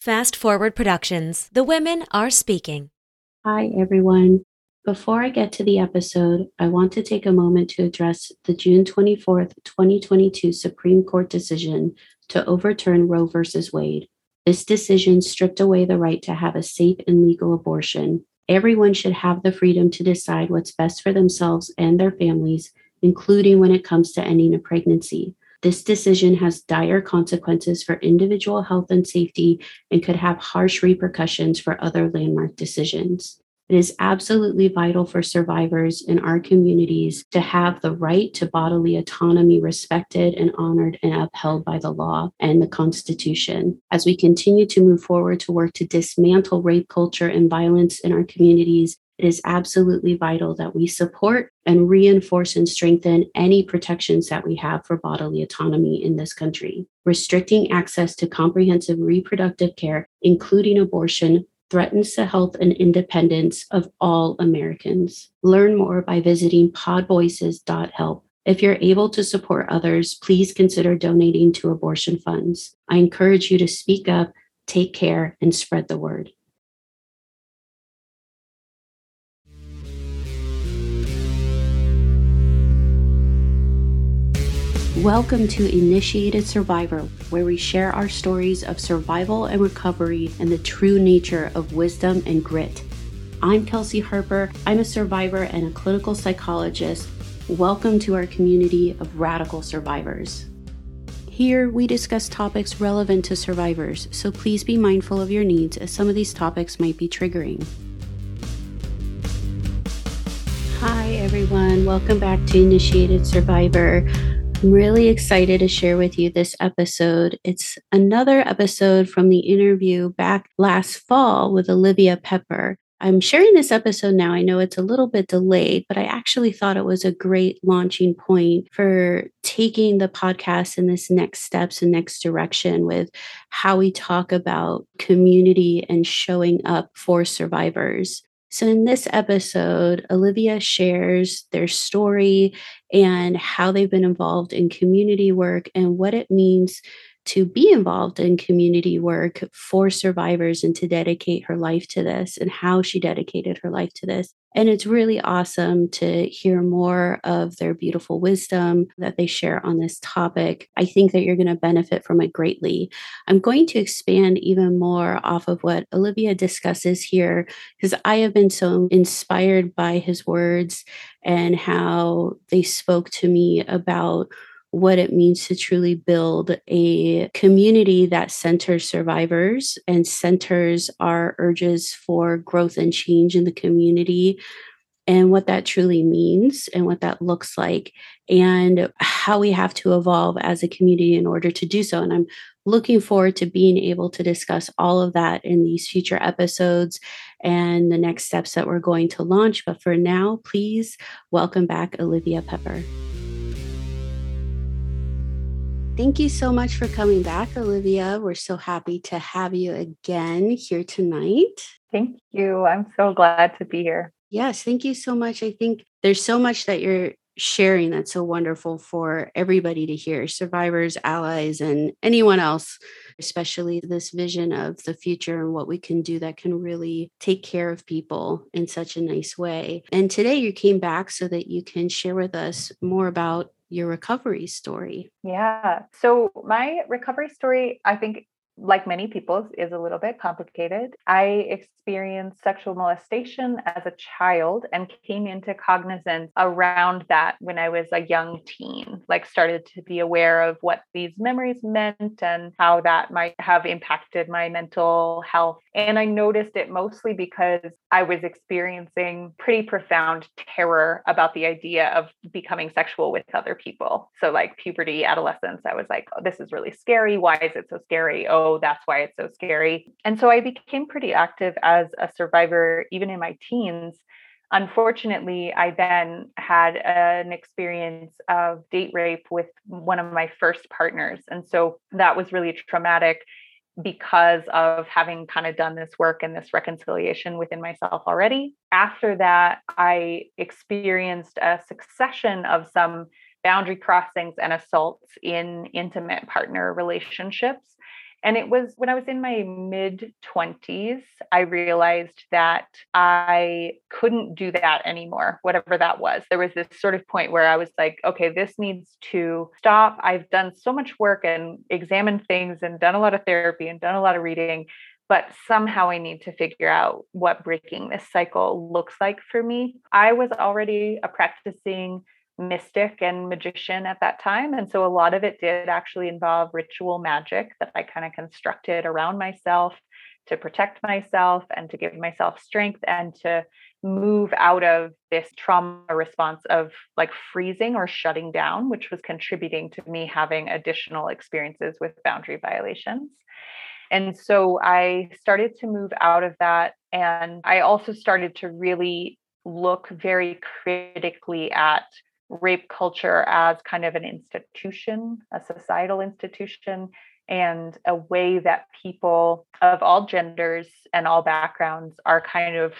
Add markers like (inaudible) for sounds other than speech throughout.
Fast Forward Productions. The women are speaking. Hi, everyone. Before I get to the episode, I want to take a moment to address the June 24th, 2022 Supreme Court decision to overturn Roe v. Wade. This decision stripped away the right to have a safe and legal abortion. Everyone should have the freedom to decide what's best for themselves and their families, including when it comes to ending a pregnancy. This decision has dire consequences for individual health and safety and could have harsh repercussions for other landmark decisions. It is absolutely vital for survivors in our communities to have the right to bodily autonomy respected and honored and upheld by the law and the Constitution. As we continue to move forward to work to dismantle rape culture and violence in our communities, it is absolutely vital that we support and reinforce and strengthen any protections that we have for bodily autonomy in this country. Restricting access to comprehensive reproductive care, including abortion, threatens the health and independence of all Americans. Learn more by visiting podvoices.help. If you're able to support others, please consider donating to abortion funds. I encourage you to speak up, take care, and spread the word. Welcome to Initiated Survivor, where we share our stories of survival and recovery and the true nature of wisdom and grit. I'm Kelsey Harper. I'm a survivor and a clinical psychologist. Welcome to our community of radical survivors. Here, we discuss topics relevant to survivors, so please be mindful of your needs as some of these topics might be triggering. Hi, everyone. Welcome back to Initiated Survivor. I'm really excited to share with you this episode. It's another episode from the interview back last fall with Olivia Pepper. I'm sharing this episode now. I know it's a little bit delayed, but I actually thought it was a great launching point for taking the podcast in this next steps and next direction with how we talk about community and showing up for survivors. So, in this episode, Olivia shares their story and how they've been involved in community work and what it means to be involved in community work for survivors and to dedicate her life to this and how she dedicated her life to this. And it's really awesome to hear more of their beautiful wisdom that they share on this topic. I think that you're going to benefit from it greatly. I'm going to expand even more off of what Olivia discusses here because I have been so inspired by his words and how they spoke to me about what it means to truly build a community that centers survivors and centers our urges for growth and change in the community and what that truly means and what that looks like and how we have to evolve as a community in order to do so. And i'm looking forward to being able to discuss all of that in these future episodes and the next steps that we're going to launch. But for now please welcome back olivia pepper Thank you so much for coming back, Olivia. We're so happy to have you again here tonight. Thank you. I'm so glad to be here. Yes, thank you so much. I think there's so much that you're sharing that's so wonderful for everybody to hear survivors, allies, and anyone else, especially this vision of the future and what we can do that can really take care of people in such a nice way. And today you came back so that you can share with us more about your recovery story. Yeah. So, my recovery story, I think, like many people's, is a little bit complicated. I experienced sexual molestation as a child and came into cognizance around that when I was a young teen, like started to be aware of what these memories meant and how that might have impacted my mental health. And I noticed it mostly because I was experiencing pretty profound terror about the idea of becoming sexual with other people. So, like puberty, adolescence, I was like, oh, this is really scary. Why is it so scary? Oh, that's why it's so scary. And so I became pretty active as a survivor, even in my teens. Unfortunately, I then had an experience of date rape with one of my first partners. And so that was really traumatic because of having kind of done this work and this reconciliation within myself already. After that, I experienced a succession of some boundary crossings and assaults in intimate partner relationships. And it was when I was in my mid 20s, I realized that I couldn't do that anymore, whatever that was. There was this sort of point where I was like, okay, this needs to stop. I've done so much work and examined things and done a lot of therapy and done a lot of reading but somehow I need to figure out what breaking this cycle looks like for me. I was already a practicing mystic and magician at that time. And so a lot of it did actually involve ritual magic that I kind of constructed around myself to protect myself and to give myself strength and to move out of this trauma response of like freezing or shutting down, which was contributing to me having additional experiences with boundary violations. And so I started to move out of that. And I also started to really look very critically at rape culture as kind of an institution, a societal institution, and a way that people of all genders and all backgrounds are kind of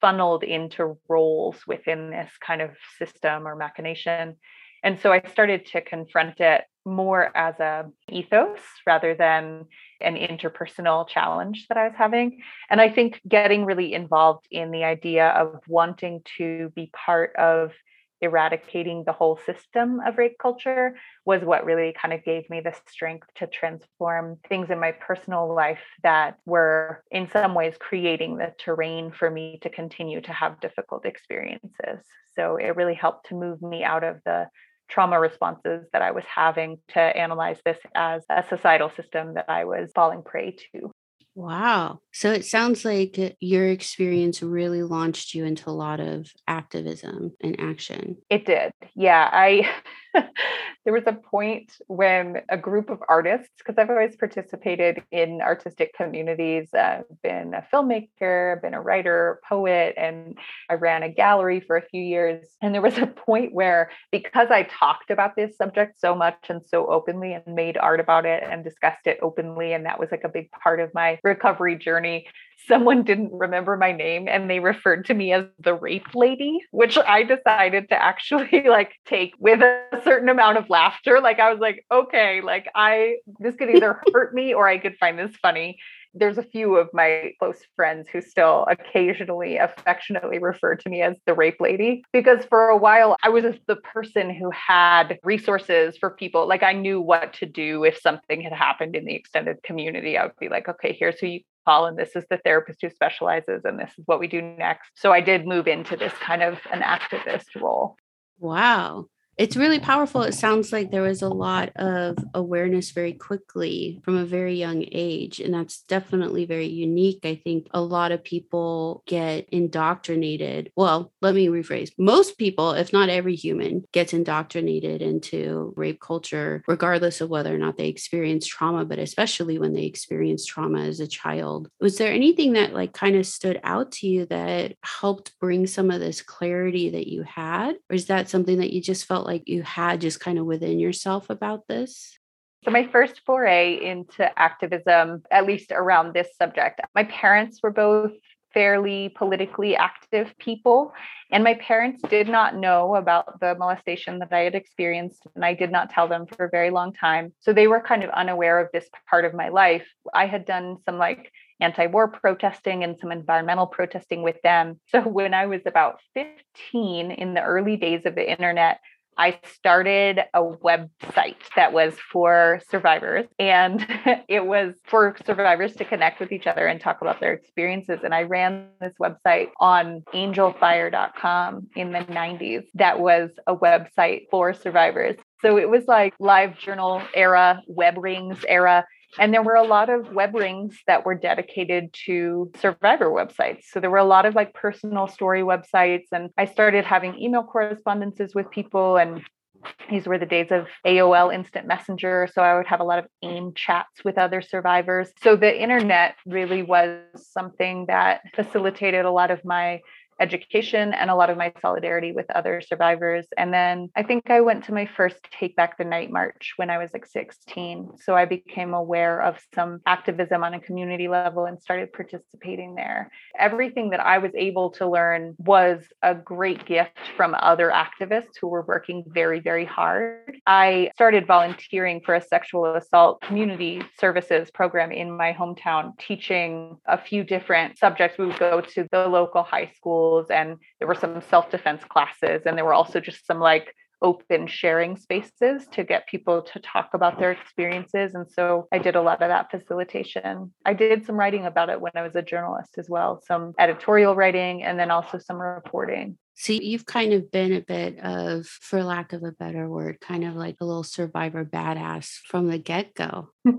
funneled into roles within this kind of system or machination. And so I started to confront it more as a ethos rather than an interpersonal challenge that I was having. And I think getting really involved in the idea of wanting to be part of eradicating the whole system of rape culture was what really kind of gave me the strength to transform things in my personal life that were in some ways creating the terrain for me to continue to have difficult experiences. So it really helped to move me out of the trauma responses that I was having to analyze this as a societal system that I was falling prey to. Wow. So it sounds like uh, your experience really launched you into a lot of activism and action. It did. Yeah. I (laughs) (laughs) there was a point when a group of artists, because I've always participated in artistic communities, I've been a filmmaker, I've been a writer, poet, and I ran a gallery for a few years. And there was a point where, because I talked about this subject so much and so openly and made art about it and discussed it openly, and that was like a big part of my recovery journey, someone didn't remember my name and they referred to me as the rape lady, which I decided to actually (laughs) like take with a certain amount of laughter. Like I was like, okay, like I this could either (laughs) hurt me or I could find this funny. There's a few of my close friends who still occasionally affectionately refer to me as the rape lady because for a while I was the person who had resources for people. Like I knew what to do if something had happened in the extended community. I would be like, okay, here's who you call and this is the therapist who specializes and this is what we do next. So I did move into this kind of an activist role. Wow it's really powerful. It sounds like there was a lot of awareness very quickly from a very young age. And that's definitely very unique. I think a lot of people get indoctrinated. Well, let me rephrase most people, if not every human, gets indoctrinated into rape culture, regardless of whether or not they experience trauma, but especially when they experience trauma as a child. Was there anything that like kind of stood out to you that helped bring some of this clarity that you had? Or is that something that you just felt like you had just kind of within yourself about this? So, my first foray into activism, at least around this subject, my parents were both fairly politically active people. And my parents did not know about the molestation that I had experienced, and I did not tell them for a very long time. So they were kind of unaware of this part of my life. I had done some like anti war protesting and some environmental protesting with them. So when I was about 15 in the early days of the internet, I started a website that was for survivors and (laughs) it was for survivors to connect with each other and talk about their experiences. And I ran this website on angelfire.com in the 90s that was a website for survivors. So it was like live journal era, web rings era. And there were a lot of web rings that were dedicated to survivor websites. So there were a lot of like personal story websites. And I started having email correspondences with people. And these were the days of AOL Instant Messenger. So I would have a lot of AIM chats with other survivors. So the internet really was something that facilitated a lot of my education and a lot of my solidarity with other survivors. And then I think I went to my first Take Back the Night March when I was like 16. So I became aware of some activism on a community level and started participating there. Everything that I was able to learn was a great gift from other activists who were working very, very hard. I started volunteering for a sexual assault community services program in my hometown, teaching a few different subjects. We would go to the local high schools, and there were some self defense classes, and there were also just some like open sharing spaces to get people to talk about their experiences. And so I did a lot of that facilitation. I did some writing about it when I was a journalist as well, some editorial writing, and then also some reporting. See, you've kind of been a bit of, for lack of a better word, kind of like a little survivor badass from the get go. (laughs)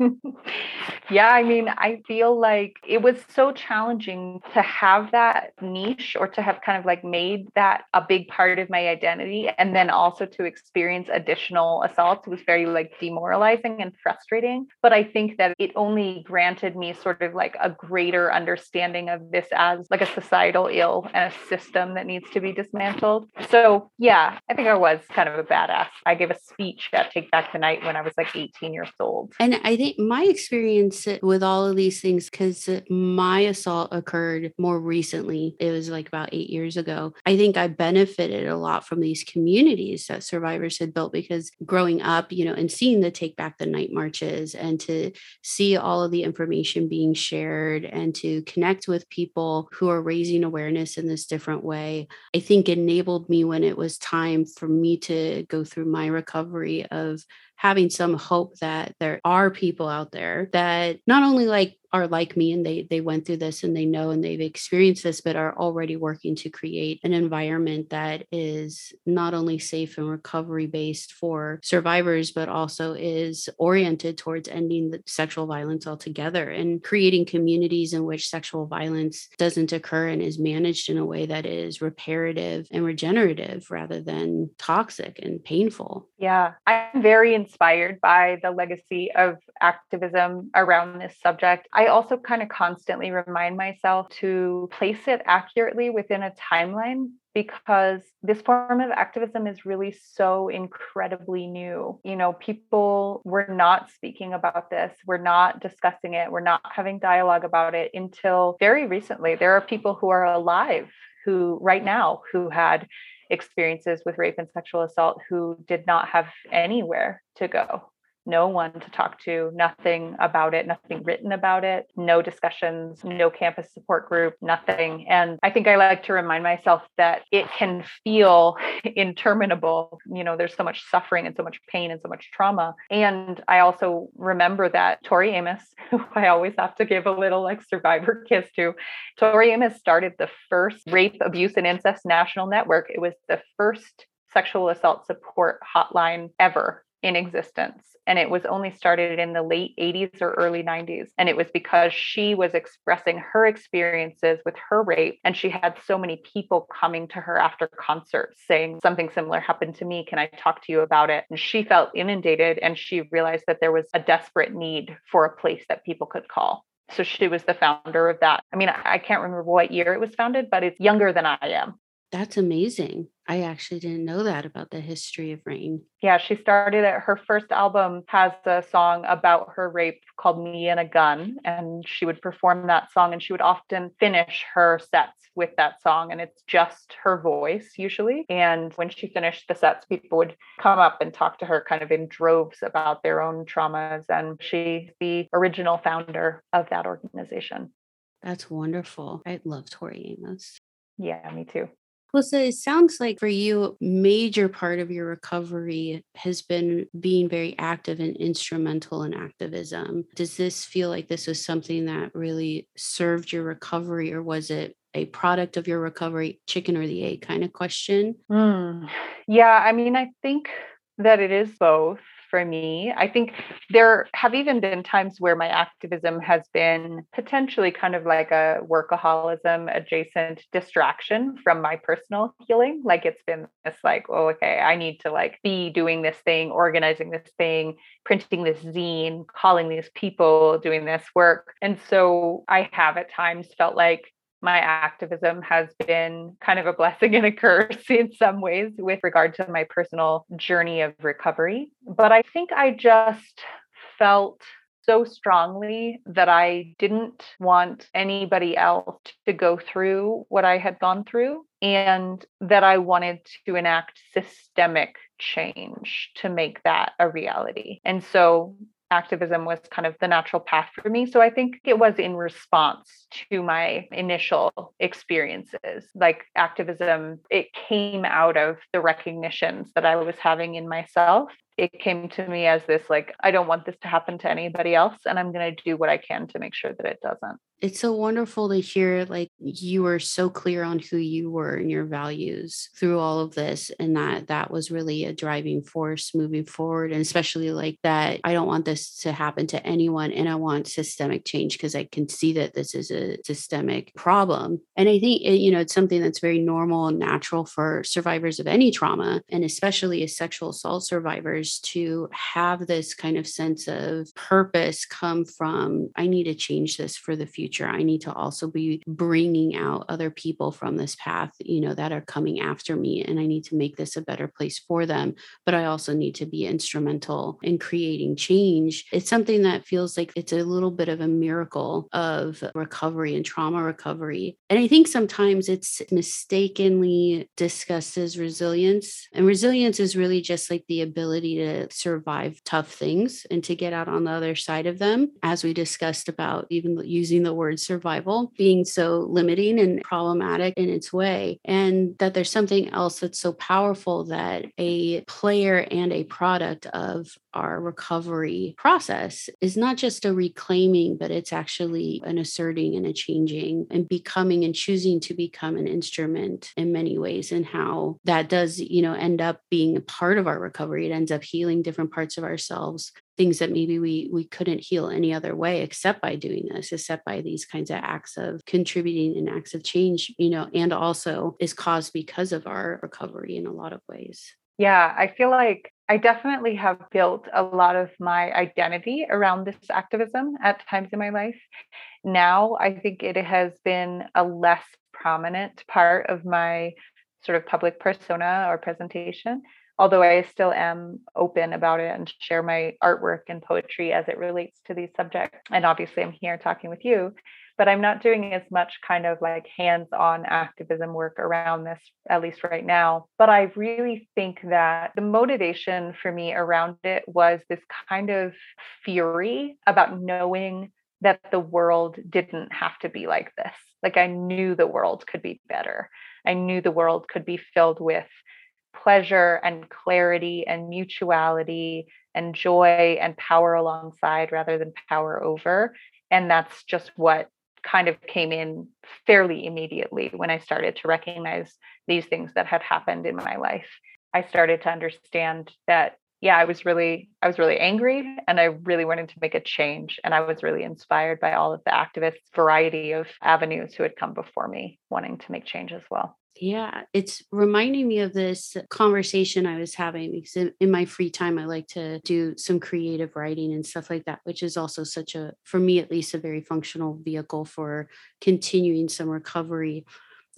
yeah, I mean, I feel like it was so challenging to have that niche or to have kind of like made that a big part of my identity. And then also to experience additional assaults was very like demoralizing and frustrating. But I think that it only granted me sort of like a greater understanding of this as like a societal ill and a system that needs to be dismantled. So, yeah, I think I was kind of a badass. I gave a speech at Take Back the Night when I was like 18 years old. And I think my experience with all of these things, because my assault occurred more recently, it was like about eight years ago. I think I benefited a lot from these communities that survivors had built because growing up, you know, and seeing the Take Back the Night marches and to see all of the information being shared and to connect with people who are raising awareness in this different way, I think enabled me when it was time for me to go through my recovery of having some hope that there are people out there that not only like are like me and they they went through this and they know and they've experienced this but are already working to create an environment that is not only safe and recovery based for survivors but also is oriented towards ending the sexual violence altogether and creating communities in which sexual violence doesn't occur and is managed in a way that is reparative and regenerative rather than toxic and painful. Yeah i'm very inspired by the legacy of activism around this subject I also kind of constantly remind myself to place it accurately within a timeline because this form of activism is really so incredibly new. You know, people were not speaking about this, we're not discussing it, we're not having dialogue about it until very recently. There are people who are alive who, right now, who had experiences with rape and sexual assault who did not have anywhere to go no one to talk to, nothing about it, nothing written about it, no discussions, no campus support group, nothing. And I think I like to remind myself that it can feel (laughs) interminable. You know, there's so much suffering and so much pain and so much trauma. And I also remember that Tori Amos, (laughs) who I always have to give a little like survivor (laughs) kiss to, Tori Amos started the first rape, abuse, and incest national network. It was the first sexual assault support hotline ever in existence. And it was only started in the late 80s or early 90s. And it was because she was expressing her experiences with her rape. And she had so many people coming to her after concerts saying, Something similar happened to me. Can I talk to you about it? And she felt inundated and she realized that there was a desperate need for a place that people could call. So she was the founder of that. I mean, I can't remember what year it was founded, but it's younger than I am. That's amazing. I actually didn't know that about the history of RAINN. Yeah, she started it. Her first album has a song about her rape called Me and a Gun. And she would perform that song and she would often finish her sets with that song. And it's just her voice usually. And when she finished the sets, people would come up and talk to her kind of in droves about their own traumas. And she's the original founder of that organization. That's wonderful. I love Tori Amos. Yeah, me too. Well, so it sounds like for you, major part of your recovery has been being very active and instrumental in activism. Does this feel like this was something that really served your recovery, or was it a product of your recovery, chicken or the egg kind of question? Mm. Yeah, I mean, I think that it is both for me. I think there have even been times where my activism has been potentially kind of like a workaholism adjacent distraction from my personal healing. Like it's been this like, oh, okay, I need to like be doing this thing, organizing this thing, printing this zine, calling these people, doing this work. And so I have at times felt like my activism has been kind of a blessing and a curse (laughs) in some ways with regard to my personal journey of recovery. But I think I just felt so strongly that I didn't want anybody else to go through what I had gone through, and that I wanted to enact systemic change to make that a reality. And so activism was kind of the natural path for me. So I think it was in response to my initial experiences. Like activism, it came out of the recognitions that I was having in myself it came to me as this like i don't want this to happen to anybody else and i'm going to do what i can to make sure that it doesn't it's so wonderful to hear like you were so clear on who you were and your values through all of this and that that was really a driving force moving forward and especially like that i don't want this to happen to anyone and i want systemic change because i can see that this is a systemic problem and i think it, you know it's something that's very normal and natural for survivors of any trauma and especially as sexual assault survivors to have this kind of sense of purpose come from I need to change this for the future. I need to also be bringing out other people from this path, you know, that are coming after me. And I need to make this a better place for them. But I also need to be instrumental in creating change. It's something that feels like it's a little bit of a miracle of recovery and trauma recovery. And I think sometimes it's mistakenly discussed as resilience. And resilience is really just like the ability to survive tough things and to get out on the other side of them, as we discussed about even using the word survival being so limiting and problematic in its way. And that there's something else that's so powerful that a player and a product of our recovery process is not just a reclaiming, but it's actually an asserting and a changing and becoming and choosing to become an instrument in many ways and how that does, you know, end up being a part of our recovery. It ends up healing different parts of ourselves things that maybe we we couldn't heal any other way except by doing this except by these kinds of acts of contributing and acts of change you know and also is caused because of our recovery in a lot of ways yeah i feel like I definitely have built a lot of my identity around this activism at times in my life. Now, I think it has been a less prominent part of my sort of public persona or presentation although I still am open about it and share my artwork and poetry as it relates to these subjects. And obviously, I'm here talking with you, but I'm not doing as much kind of like hands on activism work around this, at least right now. But I really think that the motivation for me around it was this kind of fury about knowing that the world didn't have to be like this. Like I knew the world could be better. I knew the world could be filled with pleasure and clarity and mutuality and joy and power alongside rather than power over. And that's just what kind of came in fairly immediately when I started to recognize these things that had happened in my life. I started to understand that yeah, I was really I was really angry and I really wanted to make a change and I was really inspired by all of the activists variety of avenues who had come before me wanting to make change as well. Yeah, it's reminding me of this conversation I was having because in, in, my free time, I like to do some creative writing and stuff like that, which is also such a, for me at least, a very functional vehicle for continuing some recovery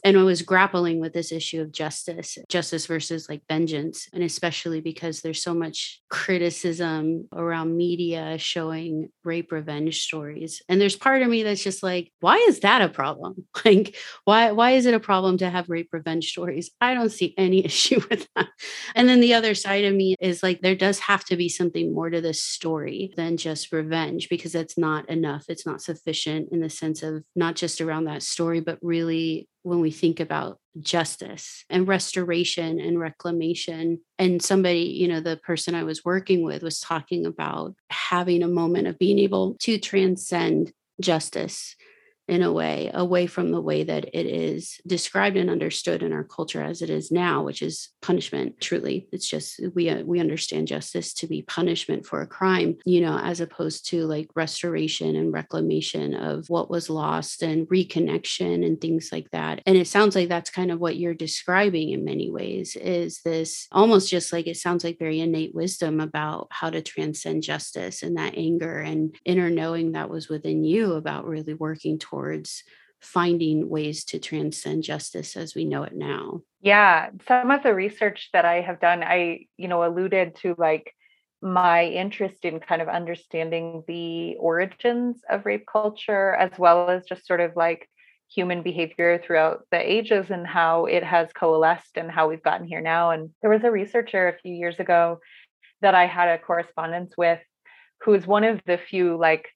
and I was grappling with this issue of justice, justice versus like vengeance, and especially because there's so much criticism around media showing rape revenge stories. And there's part of me that's just like, why is that a problem? (laughs) Like, why why is it a problem to have rape revenge stories? I don't see any (laughs) issue with that. And then the other side of me is like, there does have to be something more to this story than just revenge because that's not enough. It's not sufficient in the sense of not just around that story, but really when we think about justice and restoration and reclamation. And somebody, you know, the person I was working with was talking about having a moment of being able to transcend justice in a way away from the way that it is described and understood in our culture as it is now which is punishment truly. It's just we uh, we understand justice to be punishment for a crime you know as opposed to like restoration and reclamation of what was lost and reconnection and things like that. And it sounds like that's kind of what you're describing in many ways is this almost just like it sounds like very innate wisdom about how to transcend justice and that anger and inner knowing that was within you about really working towards towards finding ways to transcend justice as we know it now. Yeah, some of the research that I have done, I, you know, alluded to like my interest in kind of understanding the origins of rape culture as well as just sort of like human behavior throughout the ages and how it has coalesced and how we've gotten here now. And there was a researcher a few years ago that I had a correspondence with who is one of the few like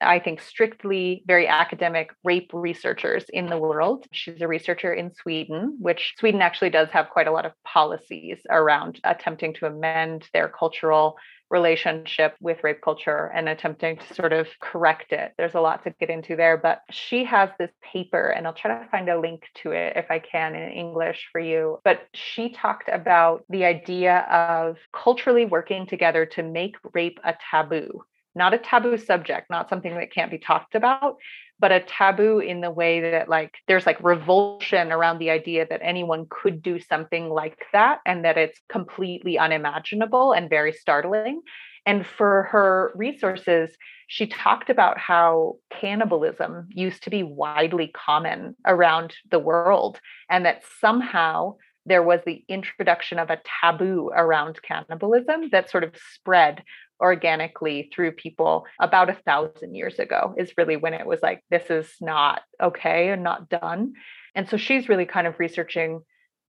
I think, strictly very academic rape researchers in the world. She's a researcher in Sweden, which Sweden actually does have quite a lot of policies around attempting to amend their cultural relationship with rape culture and attempting to sort of correct it. There's a lot to get into there, but she has this paper, and I'll try to find a link to it if I can in English for you. But she talked about the idea of culturally working together to make rape a taboo not a taboo subject, not something that can't be talked about, but a taboo in the way that like there's like revulsion around the idea that anyone could do something like that and that it's completely unimaginable and very startling. And for her resources, she talked about how cannibalism used to be widely common around the world and that somehow there was the introduction of a taboo around cannibalism that sort of spread organically through people about a thousand years ago is really when it was like this is not okay and not done. And so she's really kind of researching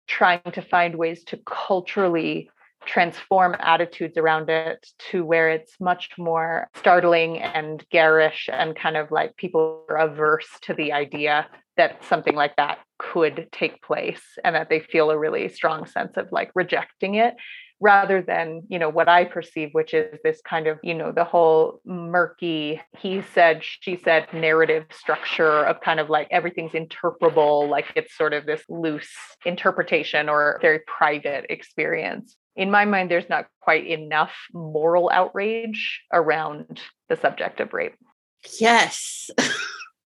trying to find ways to culturally transform attitudes around it to where it's much more startling and garish and kind of like people are averse to the idea that something like that could take place and that they feel a really strong sense of like rejecting it rather than you know what i perceive which is this kind of you know the whole murky he said she said narrative structure of kind of like everything's interpretable like it's sort of this loose interpretation or very private experience. In my mind there's not quite enough moral outrage around the subject of rape. Yes. (laughs)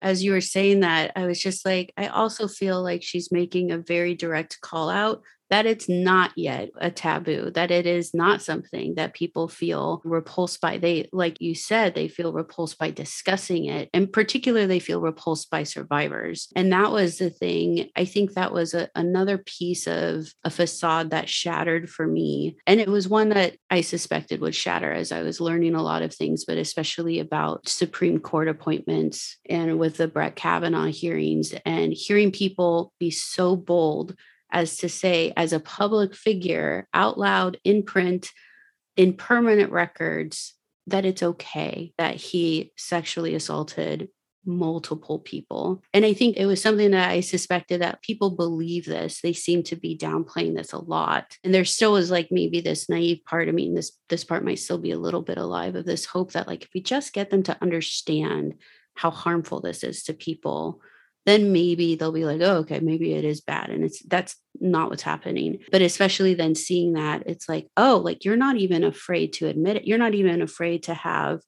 As you were saying that, I was just like, I also feel like she's making a very direct call out that it's not yet a taboo, that it is not something that people feel repulsed by. They, like you said, they feel repulsed by discussing it. And particularly, they feel repulsed by survivors. And that was the thing. I think that was a, another piece of a facade that shattered for me. And it was one that I suspected would shatter as I was learning a lot of things, but especially about Supreme Court appointments and with the Brett Kavanaugh hearings and hearing people be so bold as to say, as a public figure, out loud, in print, in permanent records, that it's okay that he sexually assaulted multiple people. And I think it was something that I suspected that people believe this. They seem to be downplaying this a lot. And there still is like maybe this naive part. I mean, this this part might still be a little bit alive of this hope that like if we just get them to understand how harmful this is to people, then maybe they'll be like, oh, okay, maybe it is bad. And it's that's not what's happening. But especially then seeing that, it's like, oh, like you're not even afraid to admit it. You're not even afraid to have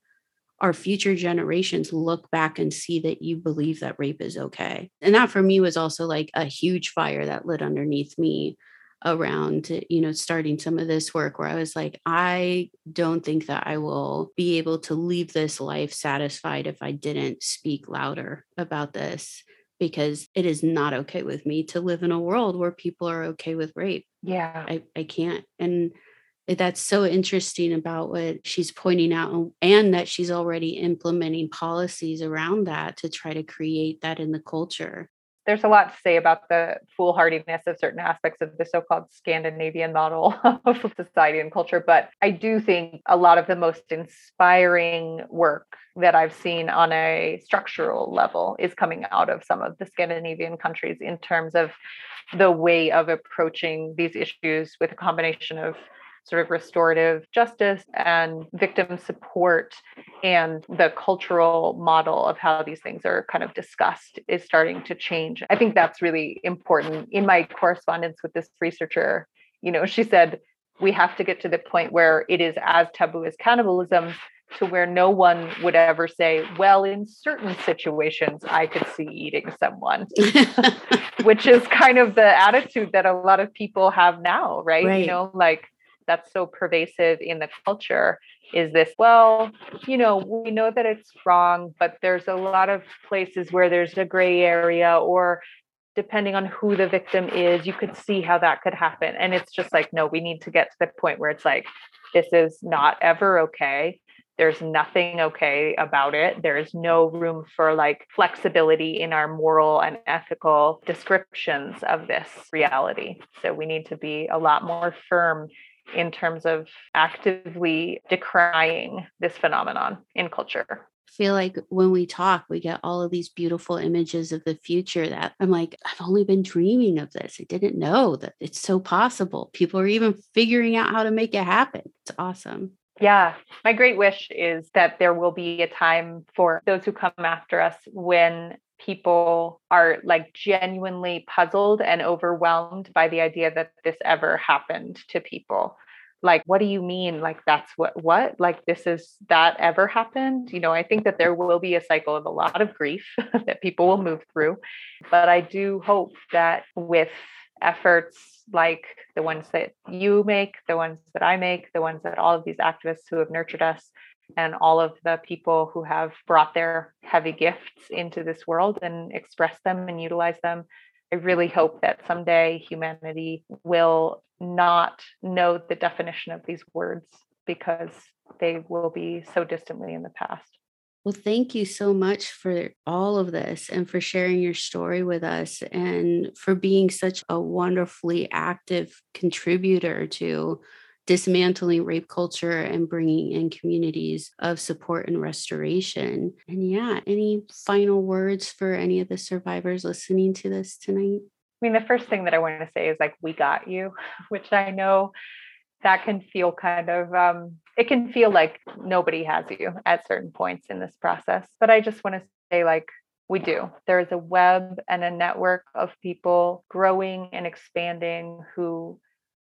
our future generations look back and see that you believe that rape is okay. And that for me was also like a huge fire that lit underneath me around you know starting some of this work where i was like i don't think that i will be able to leave this life satisfied if i didn't speak louder about this because it is not okay with me to live in a world where people are okay with rape. Yeah. I, I can't. And that's so interesting about what she's pointing out and that she's already implementing policies around that to try to create that in the culture there's a lot to say about the foolhardiness of certain aspects of the so-called Scandinavian model (laughs) of society and culture. But I do think a lot of the most inspiring work that I've seen on a structural level is coming out of some of the Scandinavian countries in terms of the way of approaching these issues with a combination of sort of restorative justice and victim support and the cultural model of how these things are kind of discussed is starting to change. I think that's really important. In my correspondence with this researcher, you know, she said, we have to get to the point where it is as taboo as cannibalism to where no one would ever say, well, in certain situations, I could see eating someone, (laughs) which is kind of the attitude that a lot of people have now, right? right? You know, like that's so pervasive in the culture is this well you know we know that it's wrong but there's a lot of places where there's a gray area or depending on who the victim is you could see how that could happen. And it's just like no we need to get to the point where it's like this is not ever okay. There's nothing okay about it. There's no room for like flexibility in our moral and ethical descriptions of this reality. So we need to be a lot more firm in terms of actively decrying this phenomenon in culture I feel like when we talk, we get all of these beautiful images of the future that I'm like, I've only been dreaming of this. I didn't know that it's so possible. People are even figuring out how to make it happen. It's awesome. Yeah. My great wish is that there will be a time for those who come after us when people are like genuinely puzzled and overwhelmed by the idea that this ever happened to people. Like what do you mean? Like that's what what? Like this is that ever happened? You know i think that there will be a cycle of a lot of grief (laughs) that people will move through but i do hope that with efforts like the ones that you make the ones that i make the ones that all of these activists who have nurtured us and all of the people who have brought their heavy gifts into this world and expressed them and utilized them I really hope that someday humanity will not know the definition of these words because they will be so distantly in the past. Well, thank you so much for all of this and for sharing your story with us and for being such a wonderfully active contributor to dismantling rape culture and bringing in communities of support and restoration. And yeah, any final words for any of the survivors listening to this tonight? I mean, the first thing that I want to say is like, we got you, (laughs) which I know that can feel kind of, um, it can feel like nobody has you at certain points in this process. But I just want to say, like, we do. There is a web and a network of people growing and expanding who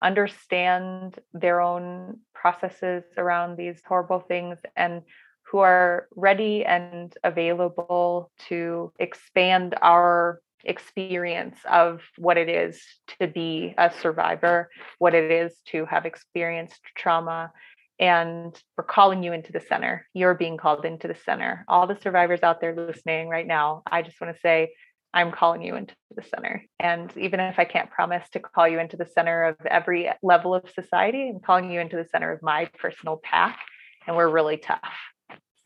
understand their own processes around these horrible things and who are ready and available to expand our experience of what it is to be a survivor, what it is to have experienced trauma. And we're calling you into the center. You're being called into the center. All the survivors out there listening right now, I just want to say I'm calling you into the center. And even if I can't promise to call you into the center of every level of society, I'm calling you into the center of my personal path. And we're really tough.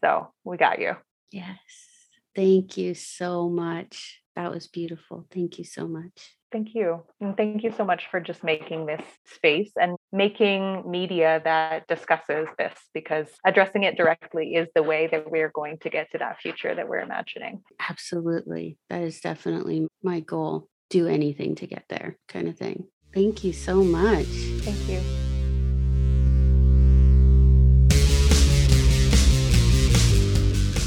So we got you. Yes. Thank you so much. That was beautiful. Thank you so much. Thank you. And thank you so much for just making this space and making media that discusses this because addressing it directly is the way that we're going to get to that future that we're imagining. Absolutely. That is definitely my goal. Do anything to get there, kind of thing. Thank you so much. Thank you.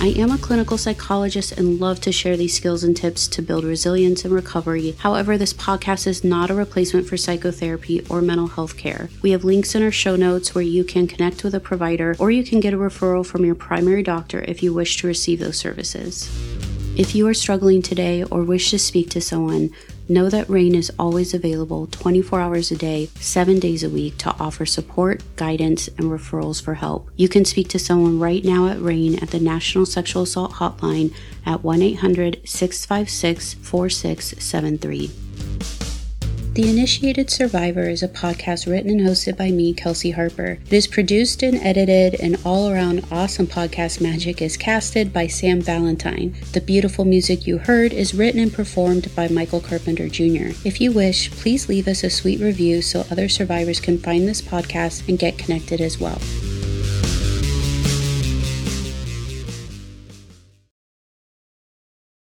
I am a clinical psychologist and love to share these skills and tips to build resilience and recovery. However, this podcast is not a replacement for psychotherapy or mental health care. We have links in our show notes where you can connect with a provider or you can get a referral from your primary doctor if you wish to receive those services. If you are struggling today or wish to speak to someone, Know that RAINN is always available 24 hours a day, 7 days a week to offer support, guidance, and referrals for help. You can speak to someone right now at RAINN at the National Sexual Assault Hotline at 1 800 656 4673. The Initiated Survivor is a podcast written and hosted by me, Kelsey Harper. It is produced and edited, and all around awesome podcast magic is casted by Sam Valentine. The beautiful music you heard is written and performed by Michael Carpenter Jr. If you wish, please leave us a sweet review so other survivors can find this podcast and get connected as well.